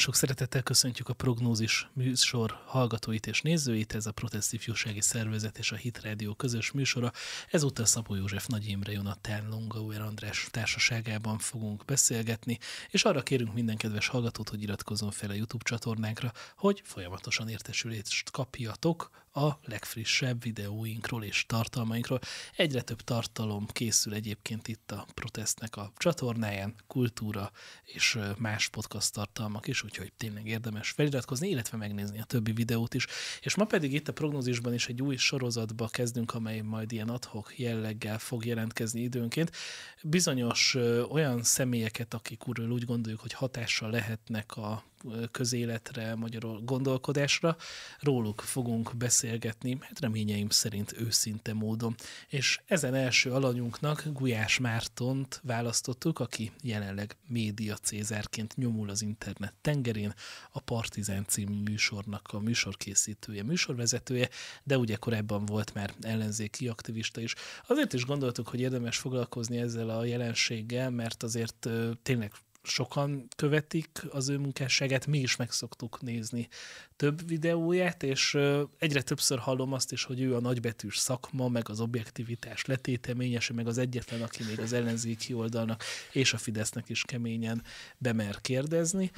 sok szeretettel köszöntjük a Prognózis műsor hallgatóit és nézőit. Ez a Protest Ifjúsági Szervezet és a Hit Radio közös műsora. Ezúttal Szabó József Nagy Imre Jonatán Longauer András társaságában fogunk beszélgetni, és arra kérünk minden kedves hallgatót, hogy iratkozzon fel a YouTube csatornánkra, hogy folyamatosan értesülést kapjatok a legfrissebb videóinkról és tartalmainkról. Egyre több tartalom készül egyébként itt a Protestnek a csatornáján, kultúra és más podcast tartalmak is, úgyhogy tényleg érdemes feliratkozni, illetve megnézni a többi videót is. És ma pedig itt a prognózisban is egy új sorozatba kezdünk, amely majd ilyen adhok jelleggel fog jelentkezni időnként. Bizonyos olyan személyeket, akik úgy gondoljuk, hogy hatással lehetnek a közéletre, magyar gondolkodásra. Róluk fogunk beszélgetni, hát reményeim szerint őszinte módon. És ezen első alanyunknak Gulyás Mártont választottuk, aki jelenleg média cézárként nyomul az internet tengerén, a Partizán című műsornak a műsorkészítője, műsorvezetője, de ugye korábban volt már ellenzéki aktivista is. Azért is gondoltuk, hogy érdemes foglalkozni ezzel a jelenséggel, mert azért tényleg sokan követik az ő munkásságát, mi is meg szoktuk nézni több videóját, és egyre többször hallom azt is, hogy ő a nagybetűs szakma, meg az objektivitás letéteményese, meg az egyetlen, aki még az ellenzéki oldalnak és a Fidesznek is keményen bemer kérdezni,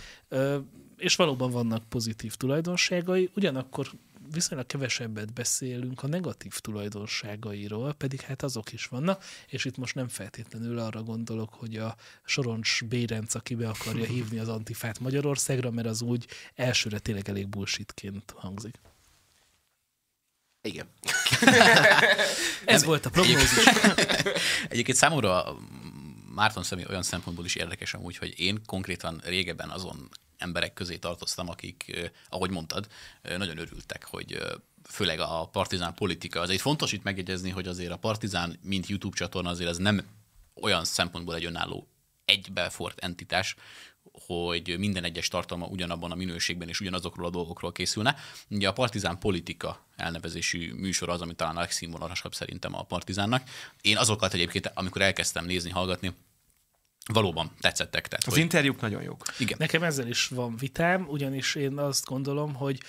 és valóban vannak pozitív tulajdonságai, ugyanakkor viszonylag kevesebbet beszélünk a negatív tulajdonságairól, pedig hát azok is vannak, és itt most nem feltétlenül arra gondolok, hogy a Soroncs Bérenc, aki be akarja hívni az antifát Magyarországra, mert az úgy elsőre tényleg elég bullshitként hangzik. Igen. Ez nem, volt a prognózis. Egyébként számomra Márton személy olyan szempontból is érdekes amúgy, hogy én konkrétan régebben azon emberek közé tartoztam, akik, ahogy mondtad, nagyon örültek, hogy főleg a partizán politika. Azért fontos itt megjegyezni, hogy azért a partizán, mint YouTube csatorna, azért ez nem olyan szempontból egy önálló egybefort entitás, hogy minden egyes tartalma ugyanabban a minőségben és ugyanazokról a dolgokról készülne. Ugye a Partizán Politika elnevezésű műsor az, ami talán a legszínvonalasabb szerintem a Partizánnak. Én azokat egyébként, amikor elkezdtem nézni, hallgatni, valóban tetszettek. Tehát, az hogy... interjúk nagyon jók. Igen. Nekem ezzel is van vitám, ugyanis én azt gondolom, hogy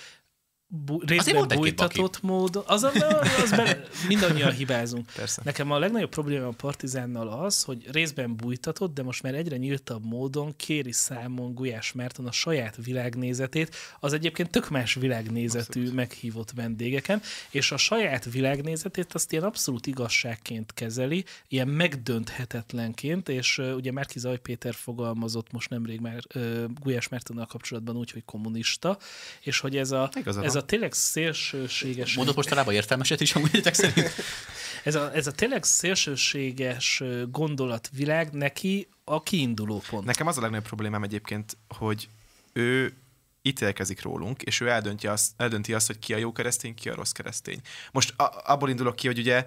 bu- részben bújtatott módon, az, az, az be, mindannyian hibázunk. Persze. Nekem a legnagyobb probléma a Partizánnal az, hogy részben bújtatott, de most már egyre nyíltabb módon kéri számon Gulyás Márton a saját világnézetét, az egyébként tök más világnézetű abszolút. meghívott vendégeken, és a saját világnézetét azt ilyen abszolút igazságként kezeli, ilyen megdönthetetlenként, és uh, ugye Márki Zaj Péter fogalmazott most nemrég már uh, Gulyás Mártonnal kapcsolatban úgy, hogy kommunista, és hogy ez a, ez a tényleg szélsőséges... Mondok mostanában értelmeset is, amúgy szerint. ez, a, ez a tényleg szélsőséges gondolatvilág neki a kiinduló pont. Nekem az a legnagyobb problémám egyébként, hogy ő ítélkezik rólunk, és ő eldönti azt, eldönti azt, hogy ki a jó keresztény, ki a rossz keresztény. Most a, abból indulok ki, hogy ugye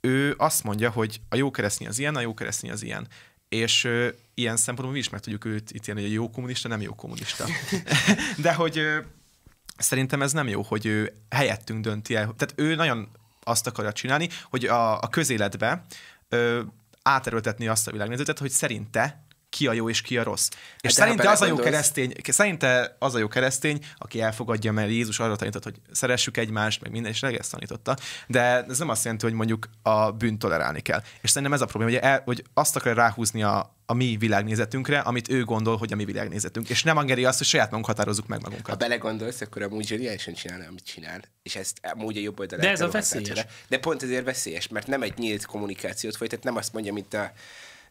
ő azt mondja, hogy a jó keresztény az ilyen, a jó keresztény az ilyen. És ö, ilyen szempontból mi is meg tudjuk őt ítélni, hogy a jó kommunista nem jó kommunista. De hogy ö, szerintem ez nem jó, hogy ő helyettünk dönti el. Tehát ő nagyon azt akarja csinálni, hogy a, a közéletbe ö, áterőltetni azt a világnézetet, hogy szerinte ki a jó és ki a rossz. És hát szerinte az a jó keresztény, szerinte az a jó keresztény, aki elfogadja, mert Jézus arra tanított, hogy szeressük egymást, meg minden, és ezt tanította. De ez nem azt jelenti, hogy mondjuk a bűnt tolerálni kell. És szerintem ez a probléma, hogy, el, hogy azt akar ráhúzni a, a mi világnézetünkre, amit ő gondol, hogy a mi világnézetünk. És nem engedi azt, hogy saját magunk határozzuk meg magunkat. Ha belegondolsz, akkor amúgy zseniálisan csinálna, amit csinál. És ezt amúgy a jobb oldalát. De ez a veszélyes. De pont ezért veszélyes, mert nem egy nyílt kommunikációt folytat, nem azt mondja, mint a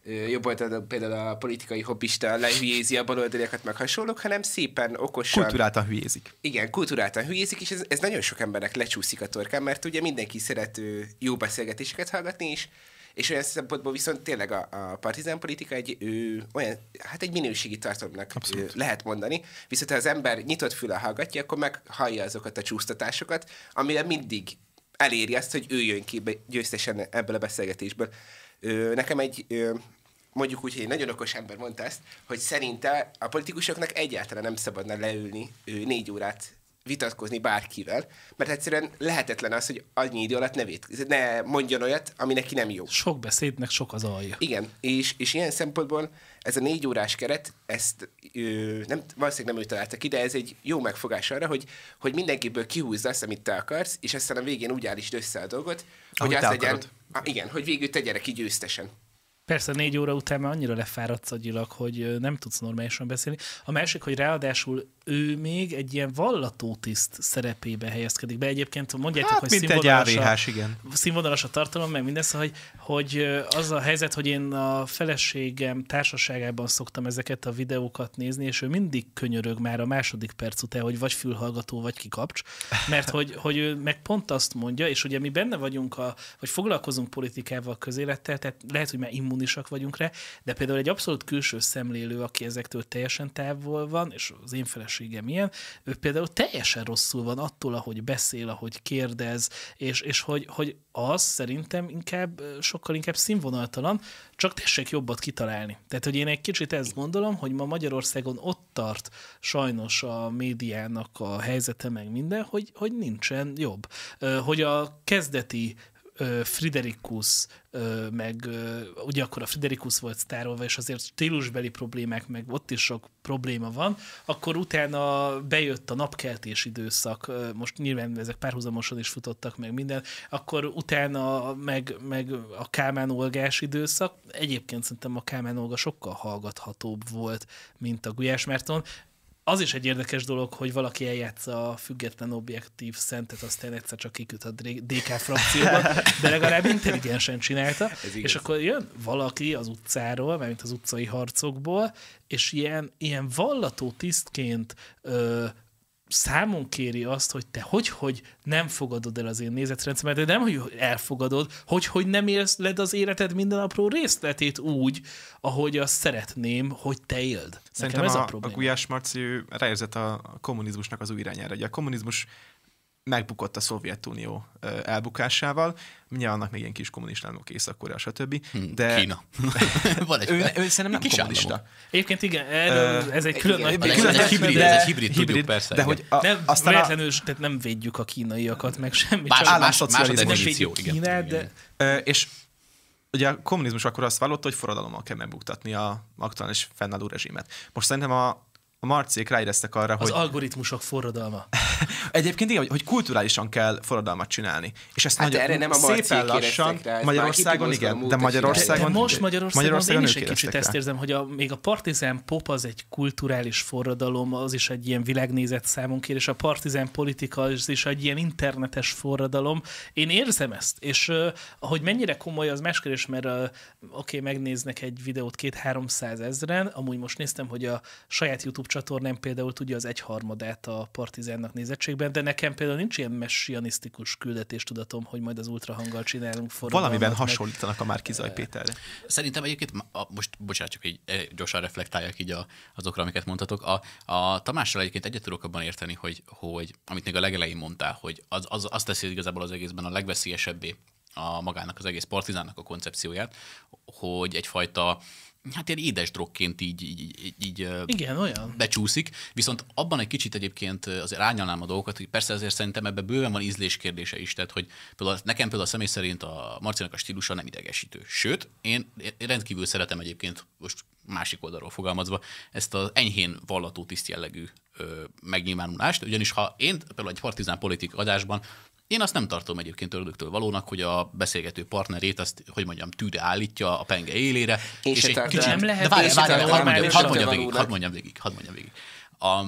jobb volt például a politikai hobbista lehülyézi a baloldaliakat, meg hasonlók, hanem szépen, okosan... Kulturáltan hülyézik. Igen, kulturáltan hülyézik, és ez, ez nagyon sok embernek lecsúszik a torkán, mert ugye mindenki szeret jó beszélgetéseket hallgatni is, és olyan szempontból viszont tényleg a, a partizán politika egy ő, olyan, hát egy minőségi tartalomnak Abszolút. lehet mondani, viszont ha az ember nyitott füle hallgatja, akkor meg hallja azokat a csúsztatásokat, amire mindig eléri azt, hogy ő jön ki győztesen ebből a beszélgetésből. Ö, nekem egy ö, mondjuk úgy, hogy egy nagyon okos ember mondta ezt, hogy szerinte a politikusoknak egyáltalán nem szabadna leülni négy órát vitatkozni bárkivel, mert egyszerűen lehetetlen az, hogy annyi idő alatt ne, vét, ne mondjon olyat, ami neki nem jó. Sok beszédnek sok az alja. Igen, és, és ilyen szempontból ez a négy órás keret, ezt ö, nem, valószínűleg nem ő találta ki, de ez egy jó megfogás arra, hogy, hogy mindenkiből kihúzza azt, amit te akarsz, és aztán a végén úgy állítsd össze a dolgot, hogy Ahogy az legyen, ah, igen, hogy végül te gyere ki győztesen. Persze négy óra után már annyira lefáradsz agyilag, hogy nem tudsz normálisan beszélni. A másik, hogy ráadásul ő még egy ilyen vallatótiszt szerepébe helyezkedik be. Egyébként mondjátok, Hát, hogy mint egy színvonalas a- igen. színvonalas a tartalom, meg minden, szóval, hogy, hogy az a helyzet, hogy én a feleségem társaságában szoktam ezeket a videókat nézni, és ő mindig könyörög már a második perc után, hogy vagy fülhallgató, vagy kikapcs, mert hogy, hogy ő meg pont azt mondja, és ugye mi benne vagyunk, a, vagy foglalkozunk politikával, közélettel, tehát lehet, hogy már immunisak vagyunk rá, de például egy abszolút külső szemlélő, aki ezektől teljesen távol van, és az én feleségem ilyen, ő például teljesen rosszul van attól, ahogy beszél, ahogy kérdez, és, és hogy, hogy az szerintem inkább, sokkal inkább színvonaltalan, csak tessék jobbat kitalálni. Tehát, hogy én egy kicsit ezt gondolom, hogy ma Magyarországon ott tart sajnos a médiának a helyzete meg minden, hogy, hogy nincsen jobb. Hogy a kezdeti Friderikus, meg ugye akkor a Friderikus volt sztárolva, és azért stílusbeli problémák, meg ott is sok probléma van, akkor utána bejött a napkeltés időszak, most nyilván ezek párhuzamosan is futottak meg minden, akkor utána meg, meg a Kálmán Olgás időszak, egyébként szerintem a Kálmán Olga sokkal hallgathatóbb volt, mint a Gulyás Márton, az is egy érdekes dolog, hogy valaki eljátsza a független objektív szentet, aztán egyszer csak kiküt a DK frakcióba, de legalább intelligensen csinálta. És akkor jön valaki az utcáról, mármint az utcai harcokból, és ilyen, ilyen vallató tisztként ö, számon kéri azt, hogy te hogy, hogy nem fogadod el az én nézetrendszeremet, de nem, hogy elfogadod, hogy, hogy nem éled az életed minden apró részletét úgy, ahogy azt szeretném, hogy te éld. Nekem Szerintem ez a, a, a a probléma. Gulyás Marci ráérzett a a kommunizmusnak az új irányára. Ugye a kommunizmus megbukott a Szovjetunió elbukásával, ugye annak még ilyen kis kommunistálmok, Észak-Korea, stb. De Hm, Kína. Van egy ő, ő szerintem nem kis kommunista. államok. Egyébként igen, erről, ez egy külön igen, nagy Külön- ez egy hibrid, ez egy hibrid, tudjuk hibrid, persze. de igen. hogy a, nem, aztán a, tehát nem védjük a kínaiakat, meg semmi. Más, más, állami más a definíció. Igen, Kínát, igen. de és ugye a kommunizmus akkor azt vallotta, hogy forradalommal kell megbuktatni a aktuális fennálló rezsimet. Most szerintem a, a marcék ráéreztek arra, az hogy algoritmusok forradalma. egyébként igen, hogy, hogy kulturálisan kell forradalmat csinálni. És ezt Hát nagyon erre nem a szépen lassan, rá, Magyarországon igen, de. Magyarországon, De most Magyarországon, Magyarországon én is egy kicsit éreztek ezt rá. érzem, hogy a, még a partizán pop az egy kulturális forradalom, az is egy ilyen világnézet számunk kér, és a partizán politika az is egy ilyen internetes forradalom. Én érzem ezt, és hogy mennyire komoly, az más kérdés, mert oké, okay, megnéznek egy videót két-háromszáz ezren, amúgy most néztem, hogy a saját YouTube csatornám például tudja az egyharmadát a partizánnak nézettségben, de nekem például nincs ilyen messianisztikus küldetéstudatom, hogy majd az ultrahanggal csinálunk forradalmat. Valamiben meg- hasonlítanak a Márkizaj Péterre. Szerintem egyébként, a, most bocsánat, csak így eh, gyorsan reflektáljak így a, azokra, amiket mondtatok. A, a Tamással egyébként egyet tudok abban érteni, hogy, hogy amit még a legelején mondtál, hogy az, az, azt teszi igazából az egészben a legveszélyesebbé a magának az egész partizánnak a koncepcióját, hogy egyfajta hát ilyen édes drogként így, így, így, így Igen, olyan. becsúszik, viszont abban egy kicsit egyébként azért árnyalnám a dolgokat, hogy persze azért szerintem ebben bőven van ízlés kérdése is, tehát hogy például nekem például személy szerint a Marcinak a stílusa nem idegesítő. Sőt, én én rendkívül szeretem egyébként, most másik oldalról fogalmazva, ezt az enyhén vallató tiszt jellegű ö, megnyilvánulást, ugyanis ha én például egy partizán politik adásban én azt nem tartom egyébként ördögtől valónak, hogy a beszélgető partnerét azt, hogy mondjam, tűre állítja a penge élére. Én se egy kicsit- Nem lehet de várj, várj, tartom hadd mondjam, hadd mondjam végig, hadd mondjam végig, hadd mondjam végig. A,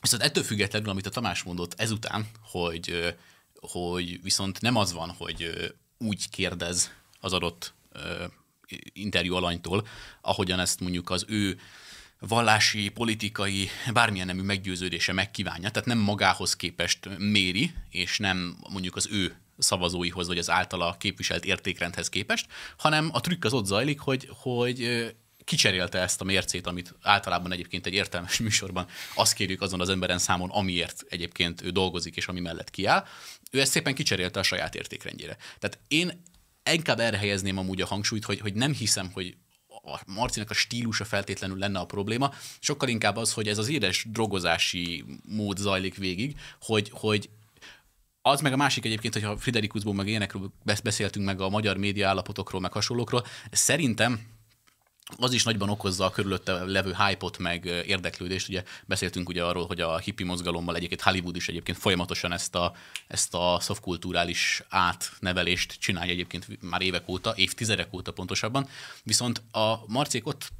viszont ettől függetlenül, amit a Tamás mondott ezután, hogy, hogy viszont nem az van, hogy úgy kérdez az adott interjú alanytól, ahogyan ezt mondjuk az ő vallási, politikai, bármilyen nemű meggyőződése megkívánja, tehát nem magához képest méri, és nem mondjuk az ő szavazóihoz, vagy az általa képviselt értékrendhez képest, hanem a trükk az ott zajlik, hogy, hogy kicserélte ezt a mércét, amit általában egyébként egy értelmes műsorban azt kérjük azon az emberen számon, amiért egyébként ő dolgozik, és ami mellett kiáll. Ő ezt szépen kicserélte a saját értékrendjére. Tehát én inkább erre helyezném amúgy a hangsúlyt, hogy, hogy nem hiszem, hogy a Marcinak a stílusa feltétlenül lenne a probléma, sokkal inkább az, hogy ez az édes drogozási mód zajlik végig, hogy, hogy az meg a másik egyébként, hogyha Friderikusból meg ilyenekről beszéltünk meg a magyar média állapotokról, meg hasonlókról, szerintem az is nagyban okozza a körülötte levő hype-ot, meg érdeklődést. Ugye beszéltünk ugye arról, hogy a hippi mozgalommal egyébként Hollywood is egyébként folyamatosan ezt a, ezt a szofkulturális átnevelést csinálja egyébként már évek óta, évtizedek óta pontosabban. Viszont a Marcék ott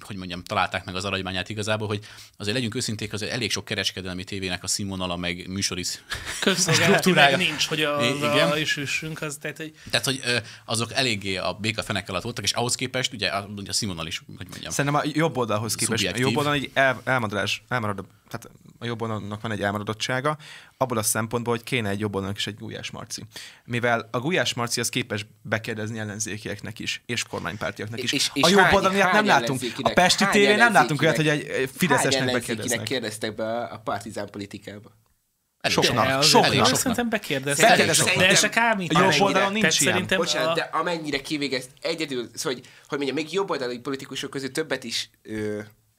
hogy mondjam, találták meg az aranymányát igazából, hogy azért legyünk őszinték, azért elég sok kereskedelmi tévének a színvonala, meg műsori struktúrája nincs, hogy a, igen. a is üssünk, az, tehát, hogy... Tehát, hogy azok eléggé a béka fenek alatt voltak, és ahhoz képest ugye a, a színvonal is, hogy mondjam. Szerintem a jobb oldalhoz képest, a jobb oldal egy el, elmaradás, elmarad, tehát a jobb oldalnak van egy elmaradottsága, abból a szempontból, hogy kéne egy jobb oldalnak is egy Gulyás Marci. Mivel a Gulyás Marci az képes bekérdezni ellenzékieknek is, és kormánypártiaknak is. És, és a jobb oldalon nem látunk. A Pesti tévén nem látunk olyat, hogy egy Fideszesnek bekérdeznek. kérdeztek be a partizán politikába? Soknak. Soknak. Szerintem bekérdeztek. De ez se kámít. A jobb oldalon nincs ilyen. Bocsánat, de amennyire kivégezt egyedül, szóval, hogy, hogy mondjam, még jobb oldali politikusok közül többet is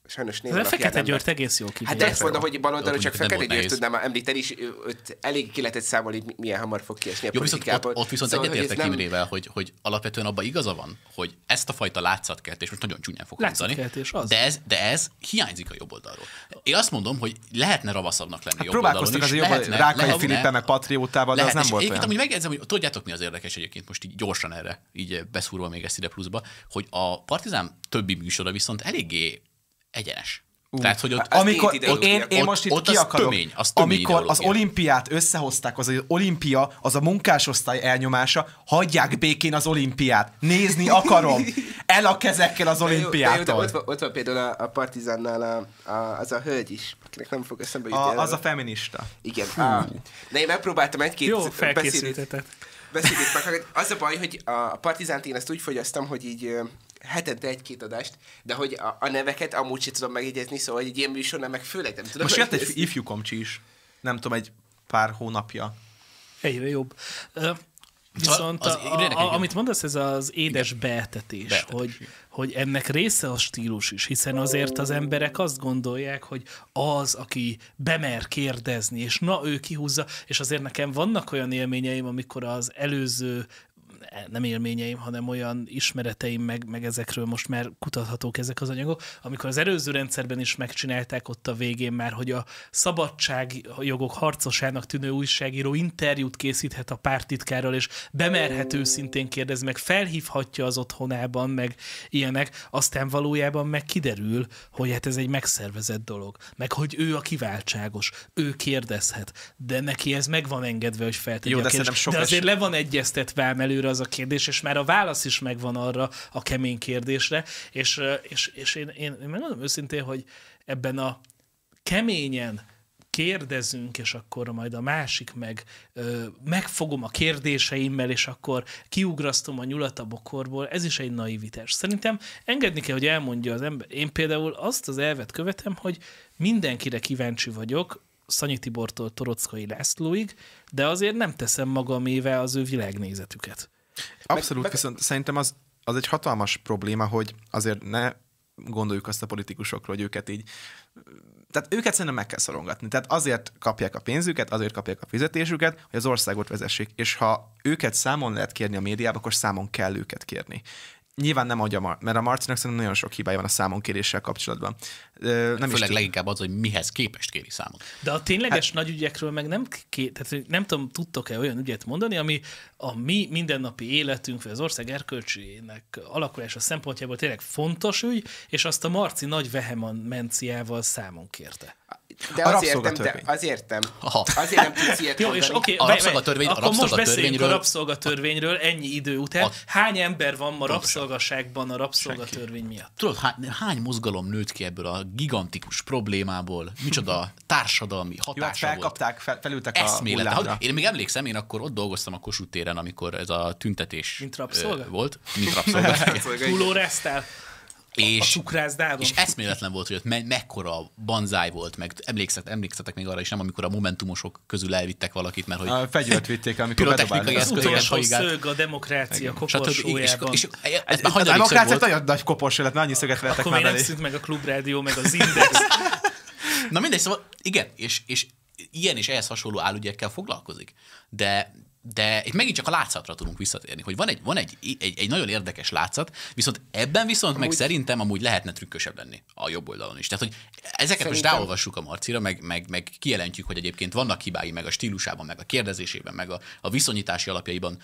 sajnos név A Fekete Győrt egész jó kivétel. Hát de ezt mondom, hogy baloldalon csak Fekete Győrt tudnám említeni, és ott elég ki lehetett számolni, milyen hamar fog kiesni a Jó, viszont ott, ott viszont szóval, egyetértek nem... Imrével, hogy, hogy alapvetően abban igaza van, hogy ezt a fajta látszatkeltés, most nagyon csúnyán fog hangzani, de ez, de ez hiányzik a jobb oldalról. Én azt mondom, hogy lehetne ravaszabbnak lenni hát jobb oldalon is. Lehetne, Rákai meg Patriótával, de az nem volt olyan. megjegyzem, hogy tudjátok mi az érdekes egyébként most így gyorsan erre, így beszúrva még ezt ide pluszba, hogy a Partizán többi műsora viszont eléggé egyenes. Uh, Tehát, hogy ott, amikor, ott, én, én most itt ott ki az tömény, az amikor az olimpiát összehozták, az, az olimpia, az a munkásosztály elnyomása, hagyják békén az olimpiát, nézni akarom, el a kezekkel az olimpiától. Ott, ott, ott van például a, a Partizánnál a, a, az a hölgy is, akinek nem fog eszembe jutni. A, az a feminista. Igen. A, de én megpróbáltam egy-két Jó, felkészítettet. Beszélést meg. Az a baj, hogy a Partizánt én ezt úgy fogyasztam, hogy így hetente egy-két adást, de hogy a, a neveket amúgy sem tudom megjegyezni, szóval egy ilyen műsor nem, meg főleg nem tudom. Most jött egy ifjú komcsi is, nem tudom, egy pár hónapja. Egyre jobb. Uh, viszont az, a, a, a, amit mondasz, ez az édes beetetés, beetetés, hogy, hogy ennek része a stílus is, hiszen azért az emberek azt gondolják, hogy az, aki bemer kérdezni, és na ő kihúzza, és azért nekem vannak olyan élményeim, amikor az előző nem élményeim, hanem olyan ismereteim, meg, meg ezekről most már kutathatók ezek az anyagok, amikor az előző rendszerben is megcsinálták ott a végén már, hogy a szabadságjogok harcosának tűnő újságíró interjút készíthet a pártitkárral, és bemerhet őszintén kérdezni, meg felhívhatja az otthonában, meg ilyenek, aztán valójában meg kiderül, hogy hát ez egy megszervezett dolog, meg hogy ő a kiváltságos, ő kérdezhet, de neki ez meg van engedve, hogy feltegye Jó, de, a de azért le van egyeztetve ám előre az a kérdés, és már a válasz is megvan arra a kemény kérdésre, és, és, és én, én, én megmondom őszintén, hogy ebben a keményen kérdezünk, és akkor majd a másik meg ö, megfogom a kérdéseimmel, és akkor kiugrasztom a nyulat a bokorból, ez is egy naivitás. Szerintem engedni kell, hogy elmondja az ember. Én például azt az elvet követem, hogy mindenkire kíváncsi vagyok, Szanyi Tibortól Torockai Lászlóig, de azért nem teszem magamével az ő világnézetüket. Abszolút, meg, viszont szerintem az, az egy hatalmas probléma, hogy azért ne gondoljuk azt a politikusokról, hogy őket így tehát őket szerintem meg kell szorongatni. Tehát azért kapják a pénzüket, azért kapják a fizetésüket, hogy az országot vezessék. És ha őket számon lehet kérni a médiába, akkor számon kell őket kérni. Nyilván nem adja, Mar- mert a Marcinak szerintem nagyon sok hibája van a számon kéréssel kapcsolatban. Ö, nem Főleg leginkább az, hogy mihez képest kéri számon. De a tényleges hát, nagy ügyekről meg nem, ké- tehát nem tudom, tudtok-e olyan ügyet mondani, ami a mi mindennapi életünk, vagy az ország erkölcsének alakulása szempontjából tényleg fontos ügy, és azt a Marci nagy vehemenciával számon kérte. De a azért nem, de azért nem. Aha. Azért nem tudsz ilyet Jó, és okay, a rabszolgatörvény, a akkor most beszéljünk a rabszolgatörvényről ennyi idő után. A... Hány ember van ma rabszolgaságban a rabszolgatörvény miatt? Tudod, hány, hány mozgalom nőtt ki ebből a gigantikus problémából? Micsoda társadalmi hatása Jó, hát felkapták, fel, felültek Eszmélet. a hullámra. Én még emlékszem, én akkor ott dolgoztam a Kossuth téren, amikor ez a tüntetés Mint rabszolga? volt. Mint rabszolga. Túlóreztál? A cukrászdában. És eszméletlen volt, hogy ott me- mekkora banzáj volt, meg emlékszet, emlékszetek még arra is, nem, amikor a momentumosok közül elvittek valakit, mert hogy A fegyvert vitték, amikor Pirotechnikai bedobálták. az eszközöket utolsó haigált. szög a demokrácia stb. És, koporsójában. és, és, ez a demokrácia nagyon nagy koporsó lett, annyi szöget vettek Akkor már nem szűnt meg a klubrádió, meg az index. Na mindegy, szóval igen, és, és ilyen és ehhez hasonló álügyekkel foglalkozik. De, de itt megint csak a látszatra tudunk visszatérni, hogy van egy, van egy, egy, egy nagyon érdekes látszat, viszont ebben viszont amúgy... meg szerintem amúgy lehetne trükkösebb lenni a jobb oldalon is. Tehát, hogy ezeket szerintem... most ráolvassuk a Marcira, meg, meg, meg kijelentjük, hogy egyébként vannak hibái, meg a stílusában, meg a kérdezésében, meg a, a viszonyítási alapjaiban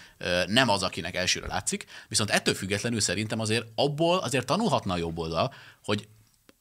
nem az, akinek elsőre látszik, viszont ettől függetlenül szerintem azért abból azért tanulhatna a jobb oldal, hogy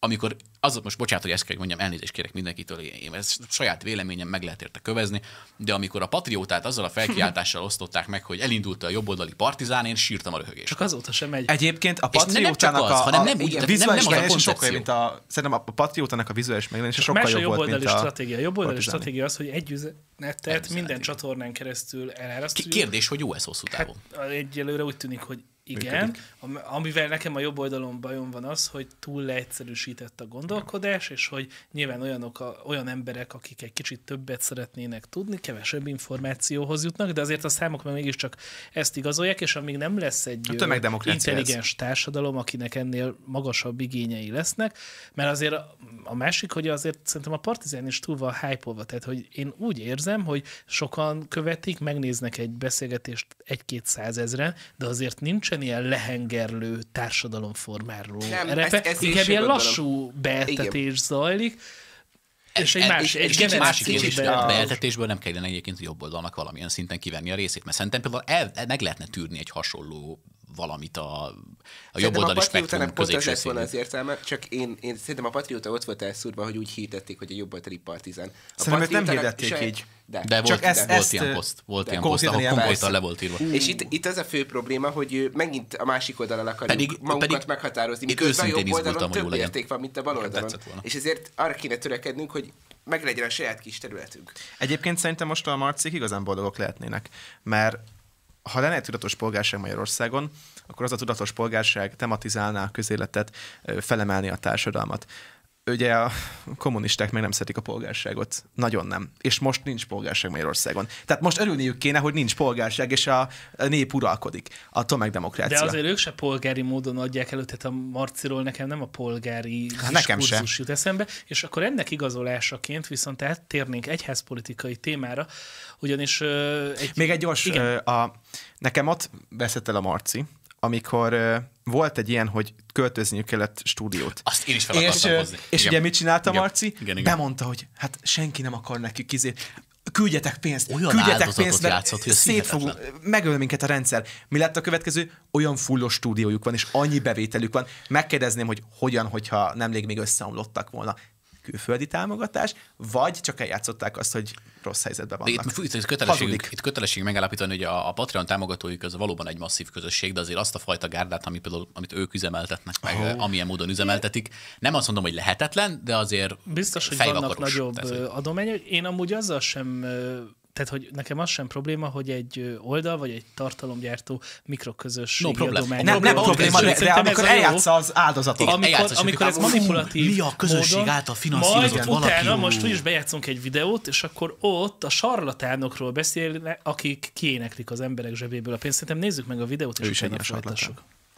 amikor az, most bocsánat, hogy ezt kell hogy mondjam, elnézést kérek mindenkitől, én ez saját véleményem, meg lehet érte kövezni, de amikor a patriótát azzal a felkiáltással osztották meg, hogy elindult a jobboldali partizán, én sírtam a röhögést. Csak azóta sem megy. Egyébként a patriótának az, a, hanem nem úgy, vizuális nem- nem az a megjelenése sokkal mint a, szerintem a patriótának a vizuális megjelenése sokkal Más a jobb volt, jobboldali mint a stratégia. Jobboldali stratégia az, hogy egy üzenetet minden csatornán keresztül elárasztjuk. Kérdés, hogy jó ez hosszú távon. Hát egyelőre úgy tűnik, hogy igen. Am- Amivel nekem a jobb oldalon bajom van az, hogy túl leegyszerűsített a gondolkodás, és hogy nyilván olyanok a, olyan emberek, akik egy kicsit többet szeretnének tudni, kevesebb információhoz jutnak, de azért a számok meg mégiscsak ezt igazolják, és amíg nem lesz egy tömegdemokrácia ez. intelligens társadalom, akinek ennél magasabb igényei lesznek, mert azért a, a másik, hogy azért szerintem a partizán is túl van hype tehát hogy én úgy érzem, hogy sokan követik, megnéznek egy beszélgetést egy-két százezren, de azért nincsen ilyen lehengerlő társadalomformáró Nem, erepe, ezt- ezt én inkább ilyen gondolom. lassú beeltetés zajlik, és egy Ez- más, és- egy és kicsit másik generációs kérdés, beeltetés. a beeltetésből nem kellene egyébként jobb oldalnak valamilyen szinten kivenni a részét, mert szerintem például el, el, meg lehetne tűrni egy hasonló valamit a, a jobb oldali a spektrum pont az középső lett volna az értelme, csak én, én szerintem a patrióta ott volt elszúrva, hogy úgy hirdették, hogy a jobboldali partizán. A Szerintem nem hirdették se- így. De. De volt, Csak de ezt- volt ezt, ilyen poszt, volt de ilyen poszt, ahol konkrétan le volt írva. És itt, itt az a fő probléma, hogy megint a másik oldalon akarjuk Pedig- pedig, magunkat pedig meghatározni, miközben a jobb oldalon több legyen. érték van, mint a bal oldalon. És ezért arra kéne törekednünk, hogy meglegyen a saját kis területünk. Egyébként szerintem most a marcik igazán boldogok lehetnének, mert ha lenne egy tudatos polgárság Magyarországon, akkor az a tudatos polgárság tematizálná a közéletet, felemelni a társadalmat. Ugye a kommunisták meg nem szeretik a polgárságot. Nagyon nem. És most nincs polgárság Magyarországon. Tehát most örülniük kéne, hogy nincs polgárság, és a nép uralkodik. A tömegdemokrácia. De azért ők se polgári módon adják elő, tehát a Marciról nekem nem a polgári Hát nekem se. diskurzus jut eszembe, és akkor ennek igazolásaként viszont áttérnénk egyházpolitikai témára, ugyanis ö, egy... Még egy gyors, Igen. ö, a, nekem ott veszett el a Marci, amikor volt egy ilyen, hogy költözniük kellett stúdiót. Azt én is fel És, hozni. és Igen. ugye mit csinálta Igen. Marci? Igen, igen. Bemondta, hogy hát senki nem akar nekik izé, küldjetek pénzt, Olyan küldjetek pénzt, mert játszott, hogy szét fog, megöl minket a rendszer. Mi lett a következő? Olyan fullos stúdiójuk van, és annyi bevételük van. Megkérdezném, hogy hogyan, hogyha nemrég még összeomlottak volna külföldi támogatás, vagy csak eljátszották azt, hogy rossz helyzetben De vannak. itt, itt, kötelességünk, Hazudik. itt kötelesség megállapítani, hogy a, a Patreon támogatóik az valóban egy masszív közösség, de azért azt a fajta gárdát, ami például, amit ők üzemeltetnek, meg oh. amilyen módon üzemeltetik, nem azt mondom, hogy lehetetlen, de azért Biztos, hogy vannak nagyobb Tehát, adományok. Én amúgy azzal sem, tehát hogy nekem az sem probléma, hogy egy oldal vagy egy tartalomgyártó mikroközösség No problem. adomány. Nem, nem Probléma, de, de amikor eljátsza az áldozatot. Amikor, eljátszás, amikor ez manipulatív mi a közösség módon, által finanszírozott valaki, utána most úgyis bejátszunk egy videót, és akkor ott a sarlatánokról beszélnek, akik kiéneklik az emberek zsebéből a pénzt. Szerintem nézzük meg a videót, és utána sarlatán.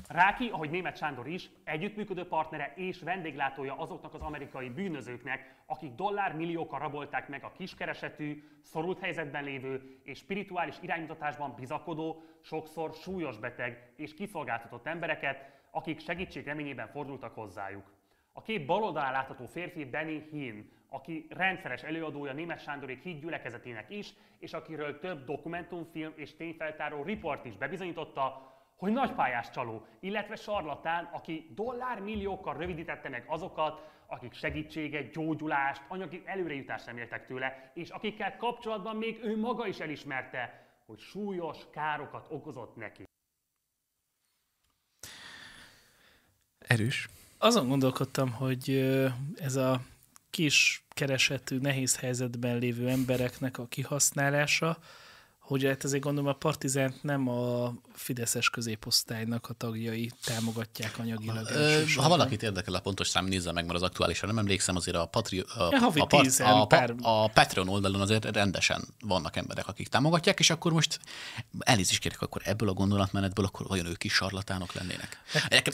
Ráki, ahogy német Sándor is, együttműködő partnere és vendéglátója azoknak az amerikai bűnözőknek, akik dollármilliókkal rabolták meg a kiskeresetű, szorult helyzetben lévő és spirituális iránymutatásban bizakodó, sokszor súlyos beteg és kiszolgáltatott embereket, akik segítség reményében fordultak hozzájuk. A kép bal oldalán látható férfi Danny Hinn, aki rendszeres előadója Német Sándorék híd gyülekezetének is, és akiről több dokumentumfilm és tényfeltáró riport is bebizonyította, hogy nagypályás csaló, illetve sarlatán, aki dollármilliókkal rövidítette meg azokat, akik segítséget, gyógyulást, anyagi előrejutást reméltek tőle, és akikkel kapcsolatban még ő maga is elismerte, hogy súlyos károkat okozott neki. Erős. Azon gondolkodtam, hogy ez a kis keresetű, nehéz helyzetben lévő embereknek a kihasználása, hogy hát ezért gondolom a Partizánt nem a Fideszes középosztálynak a tagjai támogatják anyagilag. Ö, elsősorban. ha valakit érdekel a pontos szám, nézze meg, mert az aktuálisra nem emlékszem, azért a, Patri, a, Ja, a, part- tízen, a, pár- a, Patreon oldalon azért rendesen vannak emberek, akik támogatják, és akkor most elnézést kérek, akkor ebből a gondolatmenetből akkor vajon ők is sarlatánok lennének?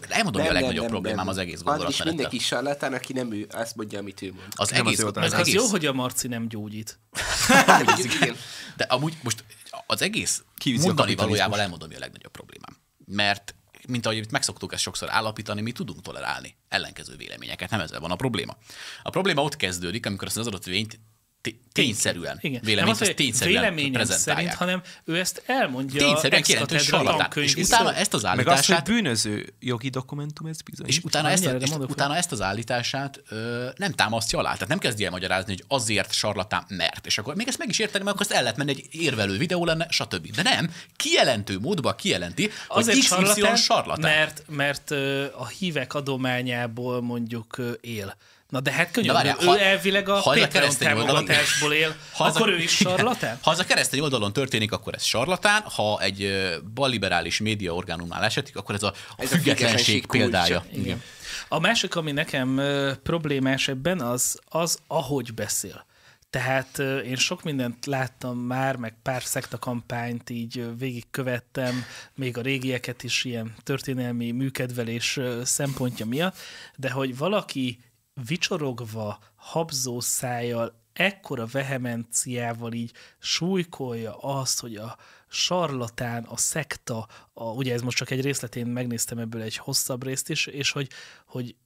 Elmondom, hogy a legnagyobb problémám az egész gondolatmenettel. mindenki sarlatán, aki nem ő, azt mondja, amit ő mond. Az Nem egész, az az, jó az Meg az egész, jó, hogy a Marci nem gyógyít. De amúgy most az egész Kiviszi a mondani valójával elmondom, mi a legnagyobb problémám. Mert mint ahogy itt megszoktuk ezt sokszor állapítani, mi tudunk tolerálni ellenkező véleményeket, nem ezzel van a probléma. A probléma ott kezdődik, amikor az adott vényt tényszerűen, Igen. véleményt, nem azt az, hogy tényszerűen véleményem szerint, hanem ő ezt elmondja tényszerűen kijelentő sarlatán. tankönyv És utána ezt az Meg az, hogy állítását bűnöző jogi dokumentum, ez bizony. és utána, ezt, és mondok utána ezt az állítását ö, nem támasztja alá. Tehát nem kezdje el magyarázni, hogy azért sarlatán, mert. És akkor még ezt meg is érteni, mert akkor azt el lehet menni egy érvelő videó lenne, stb. De nem, kijelentő módban kijelenti, hogy Azért XY sarlatán, sarlatán. mert, mert ö, a hívek adományából mondjuk ö, él. Na de hát könyörgöm, ő ha- elvileg a ha ez a Patreon keresztény oldalon- támogatásból él, Ha ez a- akkor ő is igen. sarlatán? Ha ez a keresztény oldalon történik, akkor ez sarlatán, ha egy balliberális média orgánumnál esetik, akkor ez a, a Ez a függetlenség kulcsa. példája. Igen. A másik, ami nekem problémás ebben, az, az ahogy beszél. Tehát én sok mindent láttam már, meg pár szekta kampányt így végigkövettem, még a régieket is ilyen történelmi műkedvelés szempontja miatt, de hogy valaki vicsorogva, habzó szájjal, ekkora vehemenciával így súlykolja azt, hogy a sarlatán, a szekta, a, ugye ez most csak egy részletén megnéztem ebből egy hosszabb részt is, és hogy, hogy,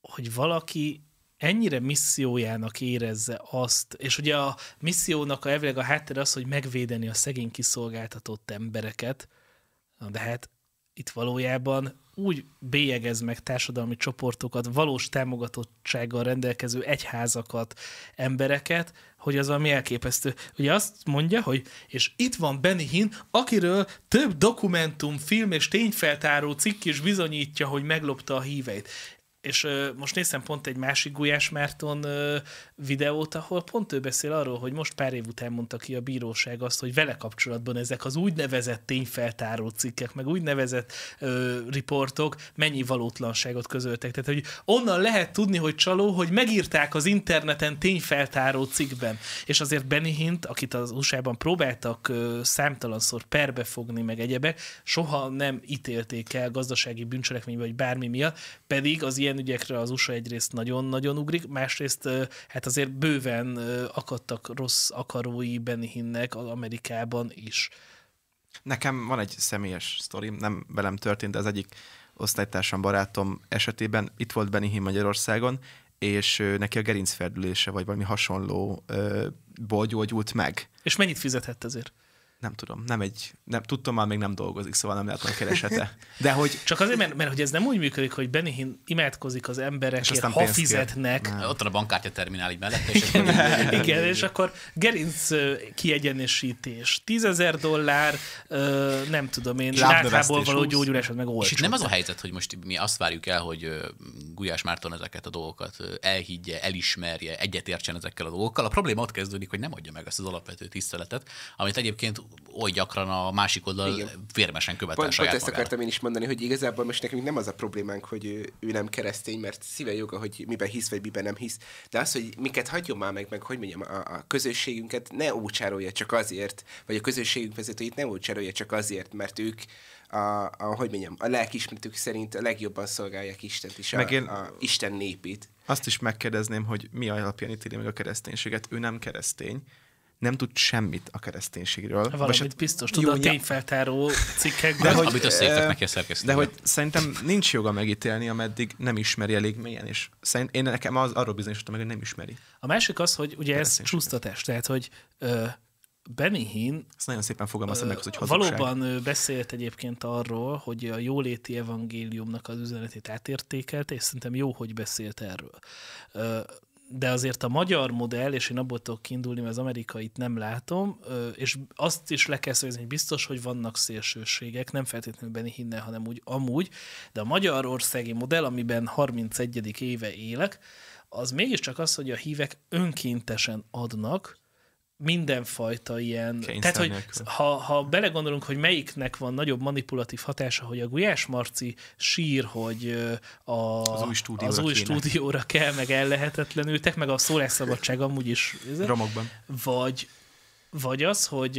hogy valaki ennyire missziójának érezze azt, és ugye a missziónak a elvileg a háttér az, hogy megvédeni a szegény kiszolgáltatott embereket, de hát itt valójában úgy bélyegez meg társadalmi csoportokat, valós támogatottsággal rendelkező egyházakat, embereket, hogy az valami elképesztő. Ugye azt mondja, hogy és itt van Benny Hinn, akiről több dokumentum, film és tényfeltáró cikk is bizonyítja, hogy meglopta a híveit. És most néztem pont egy másik Gulyás Márton videót, ahol pont ő beszél arról, hogy most pár év után mondta ki a bíróság azt, hogy vele kapcsolatban ezek az úgynevezett tényfeltáró cikkek, meg úgynevezett ö, riportok mennyi valótlanságot közöltek. Tehát, hogy onnan lehet tudni, hogy csaló, hogy megírták az interneten tényfeltáró cikkben. És azért Benny Hint, akit az USA-ban próbáltak ö, számtalanszor perbe fogni, meg egyebek, soha nem ítélték el gazdasági bűncselekmény vagy bármi miatt, pedig az ilyen ügyekre az USA egyrészt nagyon-nagyon ugrik, másrészt hát azért bőven akadtak rossz akarói Benny Hinnnek az Amerikában is. Nekem van egy személyes sztorim, nem velem történt, de az egyik osztálytársam, barátom esetében itt volt Benny Hill Magyarországon, és neki a gerincferdülése, vagy valami hasonló ö, gyógyult meg. És mennyit fizetett ezért? Nem tudom, nem egy, nem, tudtam már még nem dolgozik, szóval nem lehet a keresete. De hogy Csak azért, mert, mert hogy ez nem úgy működik, hogy Benny Hinn imádkozik az emberekért, ha fizetnek, Ott van a bankkártya terminál így mellette, és akkor Igen, és akkor gerinc kiegyenesítés, tízezer dollár, nem tudom én, náthából való 20. gyógyulásod meg olcsó. És itt nem az a helyzet, hogy most mi azt várjuk el, hogy Gulyás Márton ezeket a dolgokat elhiggye, elismerje, egyetértsen ezekkel a dolgokkal. A probléma ott kezdődik, hogy nem adja meg ezt az alapvető tiszteletet, amit egyébként oly gyakran a másik oldal Igen. vérmesen követel Pont, pont saját ezt magára. akartam én is mondani, hogy igazából most nekünk nem az a problémánk, hogy ő, ő nem keresztény, mert szíve joga, hogy miben hisz, vagy miben nem hisz. De az, hogy miket hagyjon már meg, meg hogy mondjam, a, a közösségünket ne ócsárolja csak azért, vagy a közösségünk vezetőit ne ócsárolja csak azért, mert ők a, a, hogy mondjam, a lelkismeretük szerint a legjobban szolgálják Istent a, Meg én- a Isten népét. azt is megkérdezném, hogy mi alapján ítéli meg a kereszténységet. Ő nem keresztény, nem tud semmit a kereszténységről. Vagy Valamit hát biztos, jó, tudod, a tényfeltáró cikkekben. De hogy, Amit összeírtak ö, neki a szerkesztő. De hogy szerintem nincs joga megítélni, ameddig nem ismeri elég mélyen, és szerint én nekem az, arról bizonyosodtam meg, hogy nem ismeri. A másik az, hogy ugye ez csúsztatás, tehát hogy ö, Benny Hinn Ezt nagyon szépen fogalmazta meg, az, hogy hazugság. valóban beszélt egyébként arról, hogy a jóléti evangéliumnak az üzenetét átértékelte, és szerintem jó, hogy beszélt erről. De azért a magyar modell, és én abból tudok kiindulni, mert az amerikait nem látom, és azt is le kell szögezni, hogy biztos, hogy vannak szélsőségek, nem feltétlenül Benny Hinnel, hanem úgy amúgy, de a magyarországi modell, amiben 31. éve élek, az mégiscsak az, hogy a hívek önkéntesen adnak, mindenfajta ilyen... Kényszer Tehát, hogy ha, ha belegondolunk, hogy melyiknek van nagyobb manipulatív hatása, hogy a Gulyás Marci sír, hogy a, Az új stúdióra az új kéne. stúdióra kell, meg ellehetetlenültek, meg a szólásszabadság amúgy is... Romokban. Vagy, vagy az, hogy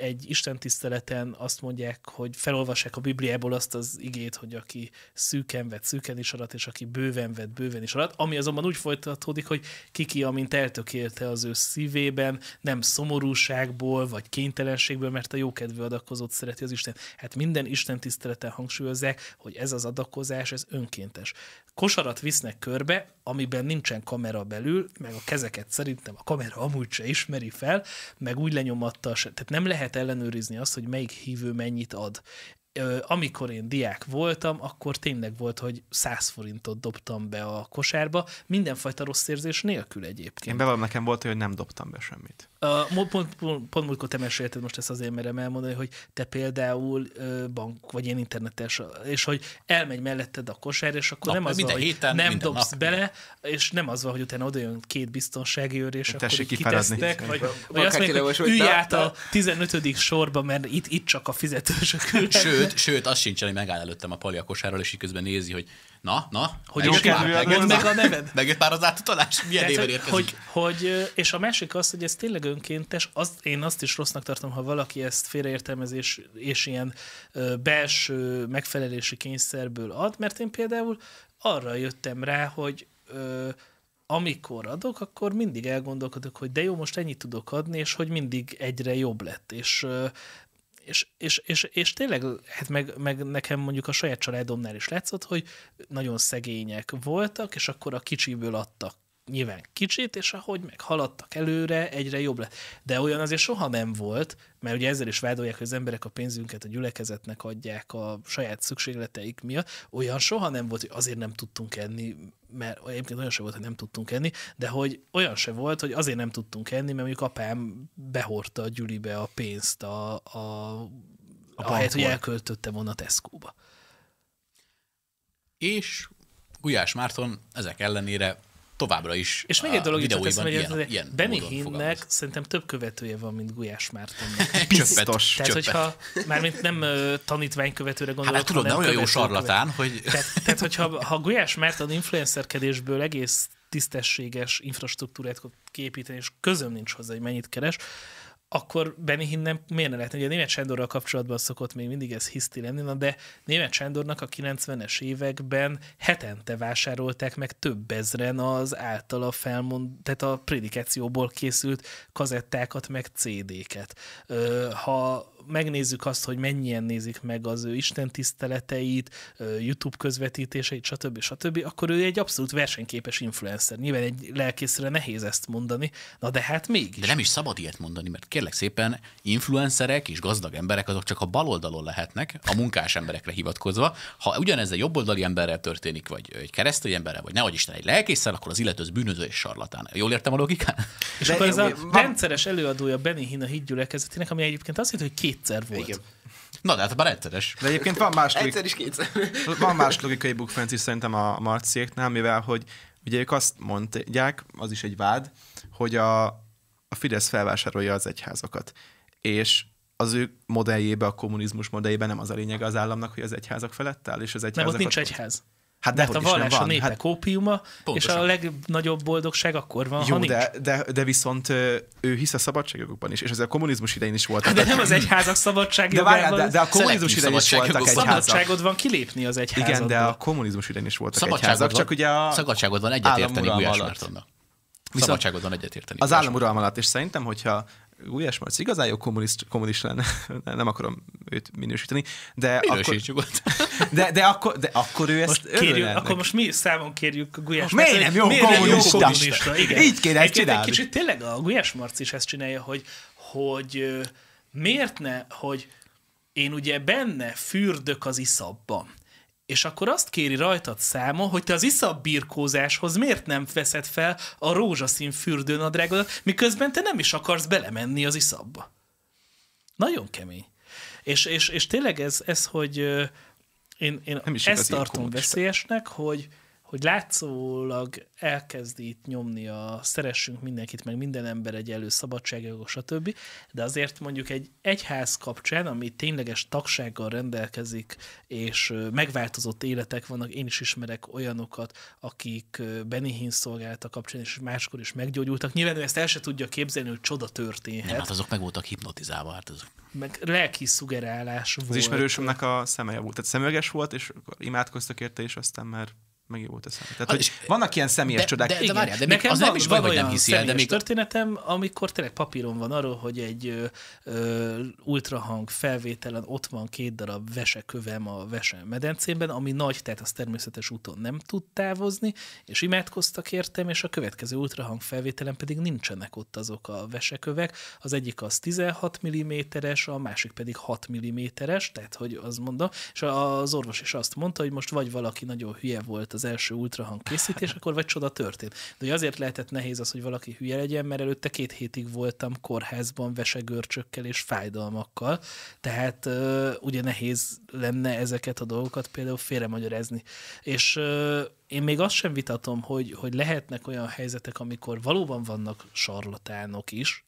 egy istentiszteleten azt mondják, hogy felolvassák a Bibliából azt az igét, hogy aki szűken vett, szűken is arat, és aki bőven vett, bőven is arat, ami azonban úgy folytatódik, hogy kiki, amint eltökélte az ő szívében, nem szomorúságból, vagy kénytelenségből, mert a jókedvű adakozót szereti az Isten. Hát minden Isten tiszteleten hangsúlyozzák, hogy ez az adakozás, ez önkéntes. Kosarat visznek körbe, amiben nincsen kamera belül, meg a kezeket szerintem a kamera amúgy se ismeri fel, meg úgy lenyomatta, se, tehát nem lehet ellenőrizni azt, hogy melyik hívő mennyit ad. Ö, Amikor én diák voltam, akkor tényleg volt, hogy 100 forintot dobtam be a kosárba, mindenfajta rossz érzés nélkül egyébként. Én bevallom, nekem volt, hogy nem dobtam be semmit. Uh, pont, pont, pont, pont múltkor te mesélted, most ezt azért merem elmondani, hogy te például uh, bank, vagy ilyen internetes, és hogy elmegy melletted a kosár, és akkor Nap, nem az minden van, hogy héten, nem dobsz nap. bele, és nem az van, hogy utána odajön két biztonsági őr, és akkor Tessék kifeledni. kitesztek, vagy, vagy azt mondják, hogy ülj na, át na. a 15. sorba, mert itt, itt csak a fizetősök. Sőt, sőt, az sincsen, hogy megáll előttem a pali a kosárral, és így közben nézi, hogy na, na, Hogy is megjött meg a neved. Megjött már az átutalás? Milyen Tehát, hogy, érkezik? hogy, hogy, és a másik az, hogy ez tényleg önkéntes, azt, én azt is rossznak tartom, ha valaki ezt félreértelmezés és ilyen ö, belső megfelelési kényszerből ad, mert én például arra jöttem rá, hogy ö, amikor adok, akkor mindig elgondolkodok, hogy de jó, most ennyit tudok adni, és hogy mindig egyre jobb lett. És, ö, és, és, és, és tényleg, hát meg, meg nekem mondjuk a saját családomnál is látszott, hogy nagyon szegények voltak, és akkor a kicsiből adtak nyilván kicsit, és ahogy meg haladtak előre, egyre jobb lett. De olyan azért soha nem volt, mert ugye ezzel is vádolják, hogy az emberek a pénzünket a gyülekezetnek adják a saját szükségleteik miatt. Olyan soha nem volt, hogy azért nem tudtunk enni, mert egyébként olyan se volt, hogy nem tudtunk enni, de hogy olyan se volt, hogy azért nem tudtunk enni, mert mondjuk apám behordta a gyülibe a pénzt a, a, a ahelyett, hogy elköltötte volna a Tesco-ba. És Gulyás Márton ezek ellenére továbbra is És még egy dolog, videóiban teszem, hogy ilyen, ez- ilyen Benny Hinnnek szerintem több követője van, mint Gulyás Mártonnak. Biztos. Tehát, Csöppet. hogyha mármint nem ö, tanítványkövetőre gondolok, Hát tudod, hanem olyan jó követő- sarlatán, hogy Tehát, tehát hogyha ha Gulyás Márton influencerkedésből egész tisztességes infrastruktúrát képíteni, és közöm nincs hozzá, hogy mennyit keres, akkor Benny Hinnen miért ne lehetne? Ugye német Sándorral kapcsolatban szokott még mindig ez hiszti lenni, na de német Sándornak a 90-es években hetente vásárolták meg több ezren az általa felmond, tehát a prédikációból készült kazettákat, meg CD-ket. Ha megnézzük azt, hogy mennyien nézik meg az ő istentiszteleteit, ö, YouTube közvetítéseit, stb. stb., akkor ő egy abszolút versenyképes influencer. Nyilván egy lelkészre nehéz ezt mondani, na de hát mégis. De nem is szabad ilyet mondani, mert kérlek szépen, influencerek és gazdag emberek azok csak a bal oldalon lehetnek, a munkás emberekre hivatkozva. Ha ugyanez egy jobboldali emberrel történik, vagy egy keresztény emberrel, vagy nehogy Isten egy lelkészsel, akkor az illető az bűnöző és sarlatán. Jól értem a logikát? És De akkor ez a rendszeres előadója Benny Hinn a hídgyülekezetének, ami egyébként azt hitt, hogy kétszer volt. Igen. Na, de hát már rendszeres. De egyébként van más, logik, Egyszer is kétszer. van más logikai bukfenc is szerintem a marciéknál, mivel hogy ugye ők azt mondják, az is egy vád, hogy a, a Fidesz felvásárolja az egyházakat. És az ő modelljébe, a kommunizmus modelljébe nem az a lényeg az államnak, hogy az egyházak felett áll, és az Nem, egyházakat... ott nincs egyház. Hát Mert dehogy a vallás a népek Hát, ópiuma, és Pontosan. a legnagyobb boldogság akkor van, ha jó, nincs. de, de, de viszont ő hisz a szabadságjogokban is, és ez a kommunizmus idején is volt. De nem az egyházak de, szabadságjogával. várjál, de, de a kommunizmus idején is voltak egyházak. Szabadságod van kilépni az egyházadból. Igen, de a kommunizmus idején is voltak egyházak, Szabadságod van, csak ugye a szabadságod van egyetérteni Gulyás. Mártonnak. Viszont Szabadságod van egyetérteni. Az Gulyás államuralom alatt, és szerintem, hogyha Gulyás Marc igazán jó kommunist, kommunist lenne, nem akarom őt minősíteni, de akkor, Minősíts nyugodt. de, de, akkor, de akkor ő ezt most kérjük, ennek. akkor most mi számon kérjük a Gulyás Miért Márcot, nem jó miért nem jó kommunista? kommunista? Igen. Így kéne Egyébként csinálni. Egy kicsit tényleg a Gulyás Marc is ezt csinálja, hogy, hogy miért ne, hogy én ugye benne fürdök az iszabban, és akkor azt kéri rajtad számon, hogy te az iszab birkózáshoz miért nem veszed fel a rózsaszín fürdőnadrágodat, miközben te nem is akarsz belemenni az iszabba. Nagyon kemény. És, és, és tényleg ez, ez hogy én, én Nem is ezt tartom veszélyesnek, hogy, hogy látszólag elkezdi itt nyomni a szeressünk mindenkit, meg minden ember egy elő szabadságjogok, stb. De azért mondjuk egy egyház kapcsán, ami tényleges tagsággal rendelkezik, és megváltozott életek vannak, én is ismerek olyanokat, akik Benny Hinn szolgálata kapcsán, és máskor is meggyógyultak. Nyilván ő ezt el se tudja képzelni, hogy csoda történhet, Nem, hát azok meg voltak hipnotizálva, hát azok. meg lelki szugerálás volt. Az ismerősömnek a szeme volt. Tehát szemüveges volt, és akkor imádkoztak érte, és aztán már megjobbult a szeme. Tehát, Ah, hogy vannak ilyen személyes de- csodák. de- Igen. várjál, de még Nekem az nem van, is baj, hogy nem hiszi el, de még- történetem, amikor tényleg papíron van arról, hogy egy ö, ö, ultrahang felvételen ott van két darab vesekövem a vese medencében, ami nagy, tehát az természetes úton nem tud távozni, és imádkoztak értem, és a következő ultrahang felvételen pedig nincsenek ott azok a vesekövek. Az egyik az 16 mm-es, a másik pedig 6 mm-es, tehát hogy az mondom, és az orvos is azt mondta, hogy most vagy valaki nagyon hülye volt az első ultrahang készítés, akkor vagy csoda történt. De azért lehetett nehéz az, hogy valaki hülye legyen, mert előtte két hétig voltam kórházban vesegörcsökkel és fájdalmakkal, tehát uh, ugye nehéz lenne ezeket a dolgokat például félremagyarázni. És uh, én még azt sem vitatom, hogy, hogy lehetnek olyan helyzetek, amikor valóban vannak sarlatánok is,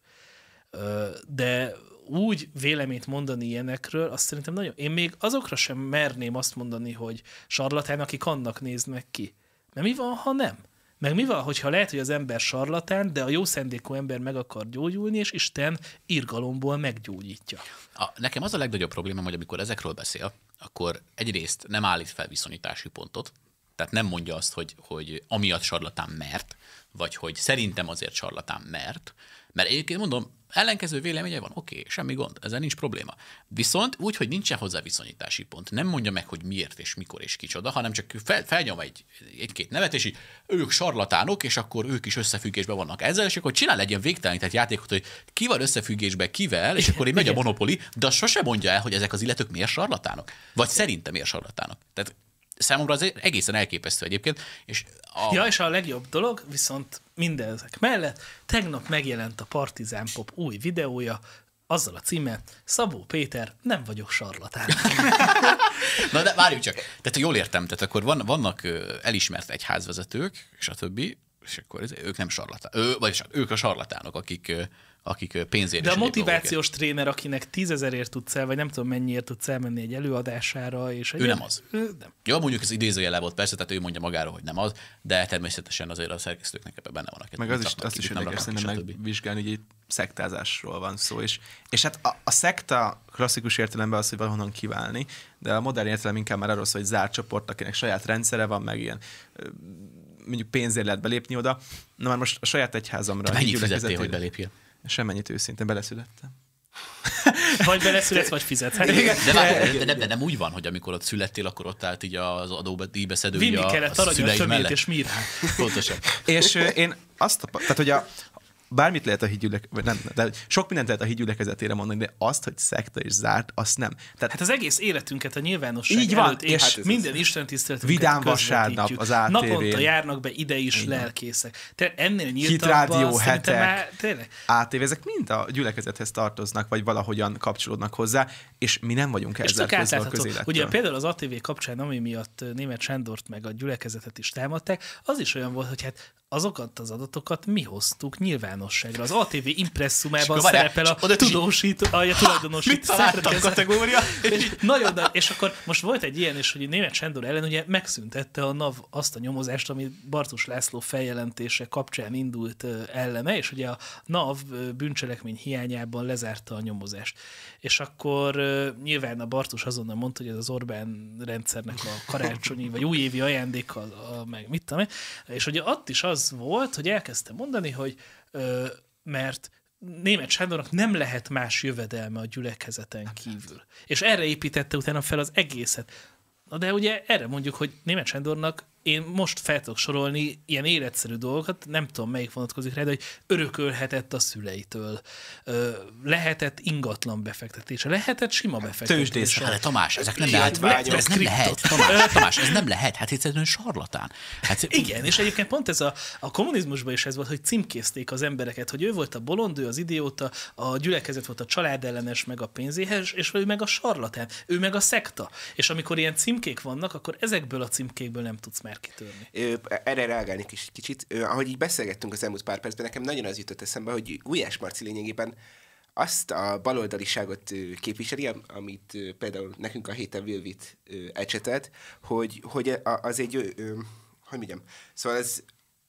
de úgy véleményt mondani ilyenekről, azt szerintem nagyon... Én még azokra sem merném azt mondani, hogy sarlatán, akik annak néznek ki. Mert mi van, ha nem? Meg mi van, hogyha lehet, hogy az ember sarlatán, de a jó szendékú ember meg akar gyógyulni, és Isten irgalomból meggyógyítja. A, nekem az a legnagyobb problémám, hogy amikor ezekről beszél, akkor egyrészt nem állít fel viszonyítási pontot, tehát nem mondja azt, hogy, hogy amiatt sarlatán mert, vagy hogy szerintem azért sarlatán mert, mert egyébként mondom, ellenkező véleménye van, oké, okay, semmi gond, ezzel nincs probléma. Viszont úgy, hogy nincsen hozzá viszonyítási pont, nem mondja meg, hogy miért és mikor és kicsoda, hanem csak fel, felnyom egy, egy-két nevet, és így ők sarlatánok, és akkor ők is összefüggésben vannak ezzel, és akkor csinál egy ilyen végtelenített játékot, hogy ki van összefüggésben kivel, és akkor így megy a monopoli, de sose mondja el, hogy ezek az illetők miért sarlatánok. Vagy szerintem miért sarlatánok. Tehát számomra az egészen elképesztő egyébként, és a, Ja, és a legjobb dolog, viszont mindezek mellett, tegnap megjelent a Partizán Pop új videója, azzal a címmel, Szabó Péter, nem vagyok sarlatán. Na de várjuk csak. Tehát jól értem, tehát akkor van, vannak elismert egyházvezetők, és a többi, és akkor ez, ők nem sarlatánok, ő, vagyis ők a sarlatánok, akik, akik pénzért De a motivációs tréner, akinek tízezerért tudsz el, vagy nem tudom mennyiért tudsz elmenni egy előadására, és egy nem az. Ő nem. Jó, mondjuk ez idézőjele volt persze, tehát ő mondja magáról, hogy nem az, de természetesen azért a szerkesztőknek ebben benne vannak. Meg az is, azt is érdekes szerintem megvizsgálni, hogy itt szektázásról van szó. És, és hát a, a szekta klasszikus értelemben az, hogy valahonnan kiválni, de a modern értelem inkább már arról szól, hogy zárt csoport, akinek saját rendszere van, meg ilyen mondjuk pénzért lehet belépni oda. Na már most a saját egyházamra. Te mennyit fizettél, hogy belépjél? Semmennyit őszintén, beleszülettem. Vagy beleszületsz, vagy fizetsz. Hát, De, várj, de, de, de, nem úgy van, hogy amikor ott születtél, akkor ott állt így az adódíjbeszedő Vinni a, kellett a szüleid mellett. és mirát. Pontosan. És én azt, tehát hogy a, bármit lehet a hídgyülek, vagy nem, de sok mindent lehet a hídgyülekezetére mondani, de azt, hogy szekta és zárt, azt nem. Tehát Hát az egész életünket a nyilvánosság Így van, előtt, és hát minden Isten tiszteletünket Vidám vasárnap az ATV-n. Naponta járnak be ide is lelkészek. Te ennél nyíltabban szerintem hetek. már, tényleg, ATV, ezek mind a gyülekezethez tartoznak, vagy valahogyan kapcsolódnak hozzá, és mi nem vagyunk ezzel közben a közélettől. Ugye például az ATV kapcsán, ami miatt német Sándort meg a gyülekezetet is támadták, az is olyan volt, hogy hát azokat az adatokat mi hoztuk nyilvánosságra. Az ATV impresszumában várjál, szerepel a és oda tudósító, a, a szerkezet. kategória? És nagyon nagy, és akkor most volt egy ilyen, és hogy német Sándor ellen ugye megszüntette a NAV azt a nyomozást, ami Bartus László feljelentése kapcsán indult ellene, és ugye a NAV bűncselekmény hiányában lezárta a nyomozást. És akkor nyilván a Bartus azonnal mondta, hogy ez az Orbán rendszernek a karácsonyi vagy újévi ajándéka, a, a, meg mit tudom és ugye ott is az volt, hogy elkezdte mondani, hogy mert német Sándornak nem lehet más jövedelme a gyülekezeten kívül. És erre építette utána fel az egészet. Na de ugye erre mondjuk, hogy német Sándornak én most fel tudok sorolni ilyen életszerű dolgokat, nem tudom melyik vonatkozik rá, de hogy örökölhetett a szüleitől, lehetett ingatlan befektetése, lehetett sima befektetése. Tőzsdészet. Hát de Tamás, ezek nem lehet. Kiadványok, Ez nem lehet. Tamás, Tamás, ez nem lehet. Hát egyszerűen sarlatán. Hát, Igen, és egyébként pont ez a, a kommunizmusban is ez volt, hogy címkézték az embereket, hogy ő volt a bolond, ő az idióta, a gyülekezet volt a családellenes, meg a pénzéhes, és ő meg a sarlatán, ő meg a szekta. És amikor ilyen címkék vannak, akkor ezekből a címkékből nem tudsz mer kitörni. Ö, erre reagálni is kicsit. Ö, ahogy így beszélgettünk az elmúlt pár percben, nekem nagyon az jutott eszembe, hogy Gulyás Marci lényegében azt a baloldaliságot képviseli, am- amit például nekünk a héten Vilvit ecsetelt, hogy, hogy az egy, hogy mondjam, szóval ez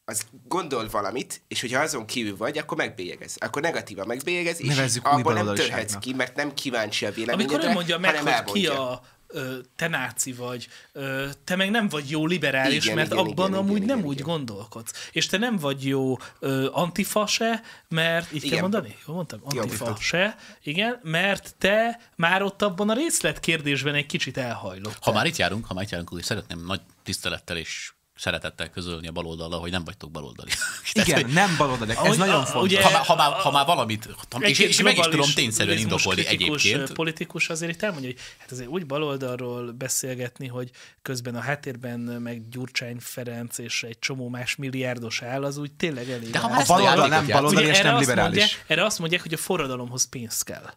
az gondol valamit, és hogyha azon kívül vagy, akkor megbélyegez. Akkor negatívan megbélyegez, és Nevezzük abból nem törhetsz ki, mert nem kíváncsi a véleményedre, Amikor ő mondja meg, hogy ki a ö, te náci vagy, ö, te meg nem vagy jó liberális, Igen, mert igen, abban igen, amúgy igen, nem igen, úgy igen. gondolkodsz. És te nem vagy jó ö, antifa se, mert, így kell Igen. mondani? Jó mondtam? Antifa mondtad. se, igen, mert te már ott abban a részlet kérdésben egy kicsit elhajlott. Ha már itt járunk, ha már itt járunk, akkor szeretném nagy tisztelettel és szeretettel közölni a baloldallal, hogy nem vagytok baloldali. Tehát, Igen, hogy nem baloldali. Ez nagyon a- fontos. ugye- ha, már, ha, már, ha már valamit, és, Egy-két és meg is tudom tényszerűen indokolni egyébként. politikus azért itt elmondja, hogy hát azért úgy baloldalról beszélgetni, hogy közben a háttérben meg Gyurcsány Ferenc és egy csomó más milliárdos áll, az úgy tényleg elég. De ha A baloldal nem baloldali és nem liberális. Mondják, erre azt mondják, hogy a forradalomhoz pénz kell.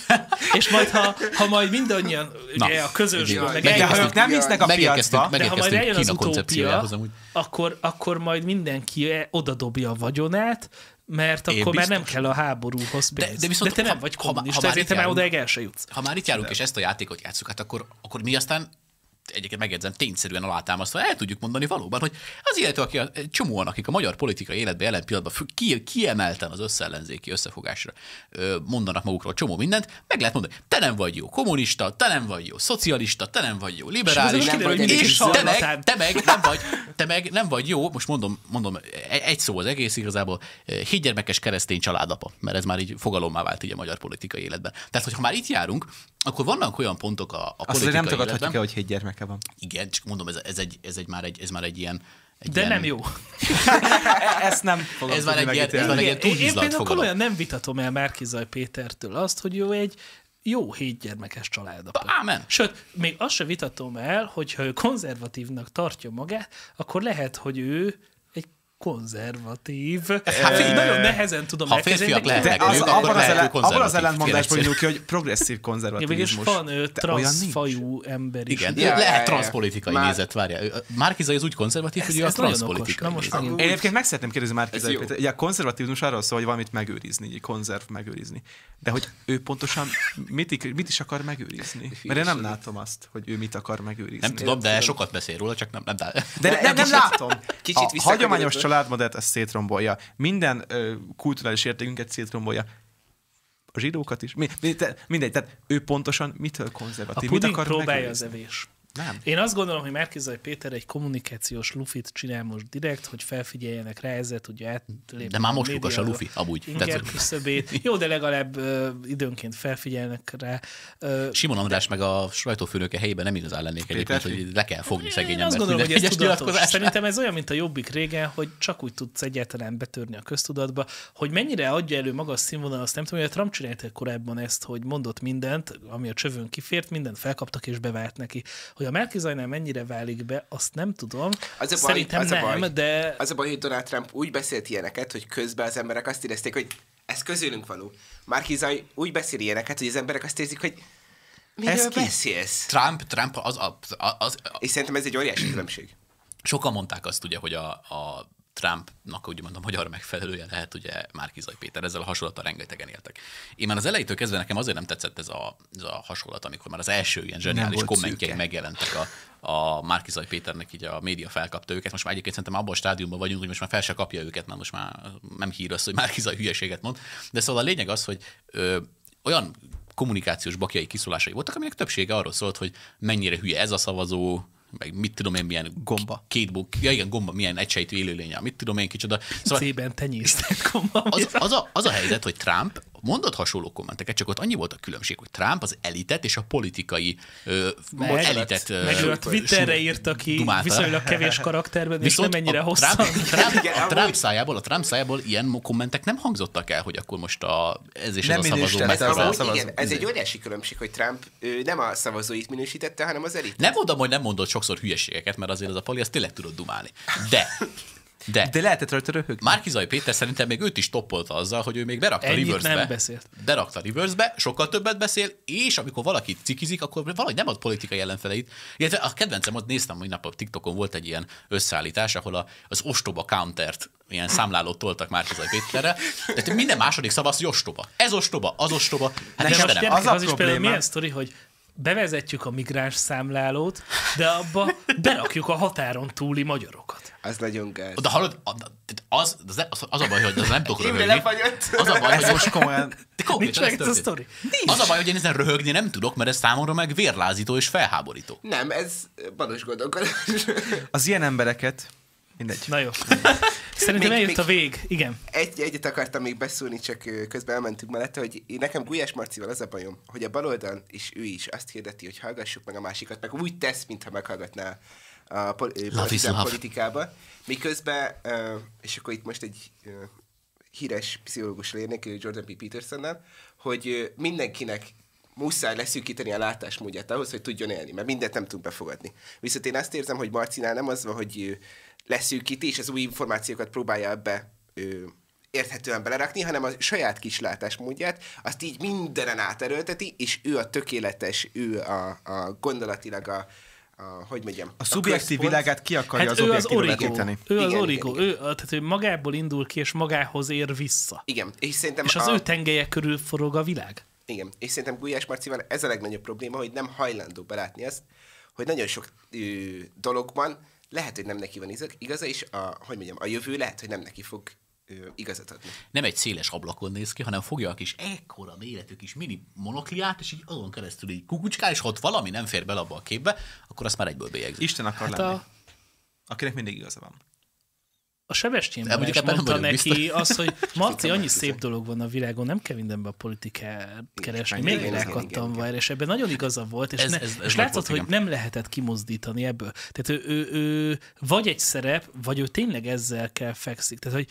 és majd, ha, ha majd mindannyian Na, ugye, a közösből, meg De ha ők nem hisznek a piacba, de ha majd eljön az utópia, akkor, akkor majd mindenki e- odadobja a vagyonát, mert Én akkor már nem kell a háborúhoz pénz. De- De, viszont de te nem ha- vagy ha- ha kommunista, már ezért te már odaig el se jutsz. Ha már itt járunk, és ezt a játékot játszuk, hát akkor, akkor mi aztán egyébként megjegyzem, tényszerűen alátámasztva el tudjuk mondani valóban, hogy az illető, aki a, csomóan, akik a magyar politikai életben jelen pillanatban ki, kiemelten az összeellenzéki összefogásra ö, mondanak magukról csomó mindent, meg lehet mondani, te nem vagy jó kommunista, te nem vagy jó szocialista, te nem vagy jó liberális, És nem kiderül, vagy és te meg, szarlatán- te meg nem vagy, te meg nem vagy jó, most mondom, mondom egy, egy szó az egész igazából, hétgyermekes keresztény családapa, mert ez már így fogalommá vált így a magyar politikai életben. Tehát, hogyha már itt járunk, akkor vannak olyan pontok a, a azt politikai nem tagadhatjuk életben. el, hogy hét van. Igen, csak mondom, ez, ez, egy, ez, egy, már egy, ez már egy ilyen... Egy De ilyen, nem jó. Ezt nem fogom Ez már egy ilyen- ez már egy ilyen én, például komolyan nem vitatom el Márkizaj Pétertől azt, hogy ő egy jó hétgyermekes családapa. Ámen. Sőt, még azt se vitatom el, hogyha ő konzervatívnak tartja magát, akkor lehet, hogy ő konzervatív. Hát, figyelj, nagyon nehezen tudom ha férfiak lehetnek az, akkor abban, az lehet, ellen, hogy abban az kérlek indul ki, hogy progresszív Ja, konzervativizmus. van De olyan nincs. transzfajú ember is. Igen, Ja, ja, ja, lehet ja. transzpolitikai Már- nézet, várjál. Márkizai az úgy konzervatív, hogy ő a transzpolitikai nézet. egyébként meg szeretném kérdezni már Ez Péter, jó. Péter, ugye a konzervatívizmus arról szól, hogy valamit megőrizni, így konzerv megőrizni. De hogy ő pontosan mit, mit is akar megőrizni? Mert én nem látom azt, hogy ő mit akar megőrizni. Nem tudom, de sokat beszél róla, csak nem, nem. De, nem, látom. kicsit a hagyományos családmodellt ezt szétrombolja. Minden ö, kulturális értékünket szétrombolja. A zsidókat is. Mi, mi, te, mindegy, tehát ő pontosan mitől A konzervatív? Mit puding akar próbálja az megőrizni? evés. Nem. Én azt gondolom, hogy Márkizaj Péter egy kommunikációs lufit csinál most direkt, hogy felfigyeljenek rá, ezzel tudja átlépni. De már most a lukas a lufi, amúgy. Inger küszöbét. Jó, de legalább ö, időnként felfigyelnek rá. Ö, Simon András meg a sajtófőnöke helyében nem igazán lennék egyébként, hogy le kell fogni szegény Én azt gondolom, hogy ez tudatos. Szerintem ez olyan, mint a jobbik régen, hogy csak úgy tudsz egyáltalán betörni a köztudatba, hogy mennyire adja elő magas színvonal, azt nem tudom, hogy a Trump csinálta korábban ezt, hogy mondott mindent, ami a csövön kifért, mindent felkaptak és bevált neki. Hogy a Merkizajnál mennyire válik be, azt nem tudom. Az a baj, Szerintem az a nem, baj. de Az a baj, hogy Donald Trump úgy beszélt ilyeneket, hogy közben az emberek azt érezték, hogy ez közülünk való. Márkizaj úgy beszél ilyeneket, hogy az emberek azt érzik, hogy miről Ez ki? beszélsz? Trump, Trump az, az, az, az, És szerintem ez egy óriási különbség. sokan mondták azt ugye, hogy a, a Trumpnak úgymond a magyar megfelelője lehet ugye Márkizaj Péter, ezzel a hasonlattal rengetegen éltek. Én már az elejétől kezdve nekem azért nem tetszett ez a, ez a hasonlat, amikor már az első ilyen zseniális kommentjei megjelentek a, a Márkizaj Péternek, így a média felkapta őket. Most már egyébként szerintem abban a stádiumban vagyunk, hogy most már fel se kapja őket, mert most már nem hír az, hogy Márkizaj hülyeséget mond. De szóval a lényeg az, hogy ö, olyan kommunikációs bakjai kiszólásai voltak, aminek többsége arról szólt, hogy mennyire hülye ez a szavazó, meg mit tudom én, milyen Gomba. két buk, ja igen, gomba, milyen egysejtű élőlénye, mit tudom én, kicsoda. Szóval C-ben tenyésztek komba. az, az, a, az a helyzet, hogy Trump mondott hasonló kommenteket, csak ott annyi volt a különbség, hogy Trump az elitet és a politikai ö, Meg- elitet ö, Meg ő a Twitterre írta ki dumálta. viszonylag kevés karakterben, és Viszont nem ennyire a hosszan. Trump, Trump, Igen, a amúgy- Trump szájából, a Trump szájából ilyen kommentek nem hangzottak el, hogy akkor most a, ez és Nem ez a szavazó minősítette Ez, az megfelel. amúgy, szavazó- igen, ez egy óriási különbség, hogy Trump ő nem a szavazóit minősítette, hanem az elit. Nem mondom, hogy nem mondott sokszor hülyeségeket, mert azért az a pali, azt tényleg tudod dumálni. De De, De lehetett rajta röhögni. Márkizai Péter szerintem még őt is toppolta azzal, hogy ő még berakta Ennyit reverse-be. nem beszélt. Berakta reverse-be, sokkal többet beszél, és amikor valaki cikizik, akkor valahogy nem ad politikai ellenfeleit. Illetve a kedvencem, ott néztem, hogy nap a TikTokon volt egy ilyen összeállítás, ahol a, az ostoba countert ilyen számlálót toltak Márkizai Péterre. Tehát minden második szava az, hogy ostoba. Ez ostoba, az ostoba. Hát De most Istenem, gyerekek, az a az, is például probléma- milyen sztori, hogy bevezetjük a migráns számlálót, de abba berakjuk a határon túli magyarokat. Az nagyon gáz. de hallod, az, az, az, a baj, hogy az nem tudok röhögni. Az a baj, hogy most komolyan. De Nincs konkrétan meg ez a történt. sztori. Az a baj, hogy én ezen röhögni nem tudok, mert ez számomra meg vérlázító és felháborító. Nem, ez balos gondolkodás. Az ilyen embereket, mindegy. Na jó. Szerintem Még- eljött még- a vég. Igen. Egy, egyet akartam még beszólni, csak közben elmentünk mellette, hogy én nekem Gulyás Marcival az a bajom, hogy a baloldal és ő is azt hirdeti, hogy hallgassuk meg a másikat, meg úgy tesz, mintha meghallgatná a pol- politikába. Miközben, ö, és akkor itt most egy ö, híres pszichológus lérnék, Jordan P. Petersonnel, hogy ö, mindenkinek muszáj leszűkíteni a látásmódját ahhoz, hogy tudjon élni, mert mindent nem tud befogadni. Viszont én azt érzem, hogy Marcinál nem az van, hogy leszűkíti, és az új információkat próbálja ebbe ö, érthetően belerakni, hanem a saját kis látásmódját, azt így mindenen áterőlteti, és ő a tökéletes, ő a, a gondolatilag a, a hogy mondjam, A szubjektív központ. világát ki akarja Hát az ő az origó. Ő az Igen, origó. igen, Ő, tehát ő magából indul ki, és magához ér vissza. Igen, és szerintem És az a, ő tengelye körül forog a világ. Igen, és szerintem Gulyás Marcival ez a legnagyobb probléma, hogy nem hajlandó belátni azt, hogy nagyon sok ö, dologban lehet, hogy nem neki van igaza, és a, hogy mondjam, a jövő lehet, hogy nem neki fog igazat adni. Nem egy széles ablakon néz ki, hanem fogja a kis ekkora méretű kis mini monokliát, és így azon keresztül így kukucskál, és ha ott valami nem fér bele abba a képbe, akkor azt már egyből bélyegzik. Isten akar Hát lenni. a, Akinek mindig igaza van. A Sebestyén nem mondta neki azt, hogy Marci, annyi szép dolog van a világon, nem kell mindenbe a politikát keresni, még rákattam vajra, és ebben nagyon igaza volt, és, Ez- ne, ez- ez és látszott, volt, hogy igen. nem lehetett kimozdítani ebből. Tehát ő, ő, ő vagy egy szerep, vagy ő tényleg ezzel kell fekszik. Tehát, hogy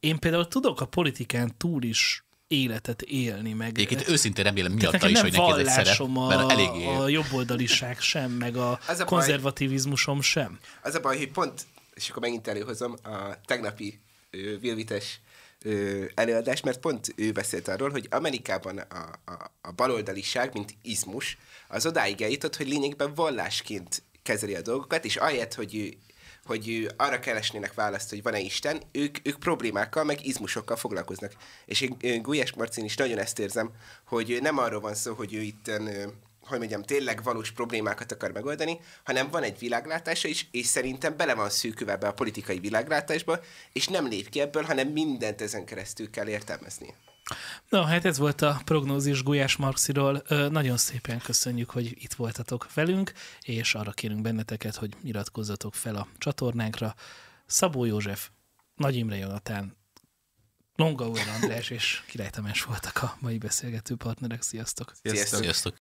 én például tudok a politikán túl is életet élni, meg Egyébként őszintén remélem miatta is, nem hogy neki ez egy szerep, vallásom mert a, eléggé... a jobboldaliság sem, meg a Az a baj- konzervativizmusom sem. Az a baj, hogy pont, és akkor megint előhozom a tegnapi Vilvites ö, előadást, mert pont ő beszélt arról, hogy Amerikában a, a, a baloldaliság, mint izmus, az odáig eljutott, hogy lényegben vallásként kezeli a dolgokat, és ahelyett, hogy ő, hogy ő arra keresnének választ, hogy van-e Isten, ők, ők problémákkal, meg izmusokkal foglalkoznak. És én ö, Gulyás Marcin is nagyon ezt érzem, hogy nem arról van szó, hogy ő itt hogy mondjam, tényleg valós problémákat akar megoldani, hanem van egy világlátása is, és szerintem bele van szűkülve ebbe a politikai világlátásba, és nem lép ki ebből, hanem mindent ezen keresztül kell értelmezni. Na, hát ez volt a prognózis Gulyás Marxiról. Nagyon szépen köszönjük, hogy itt voltatok velünk, és arra kérünk benneteket, hogy iratkozzatok fel a csatornánkra. Szabó József, Nagy Imre Jonatán, Longa András és Király Tamás voltak a mai beszélgető partnerek. Sziasztok! Sziasztok! Sziasztok!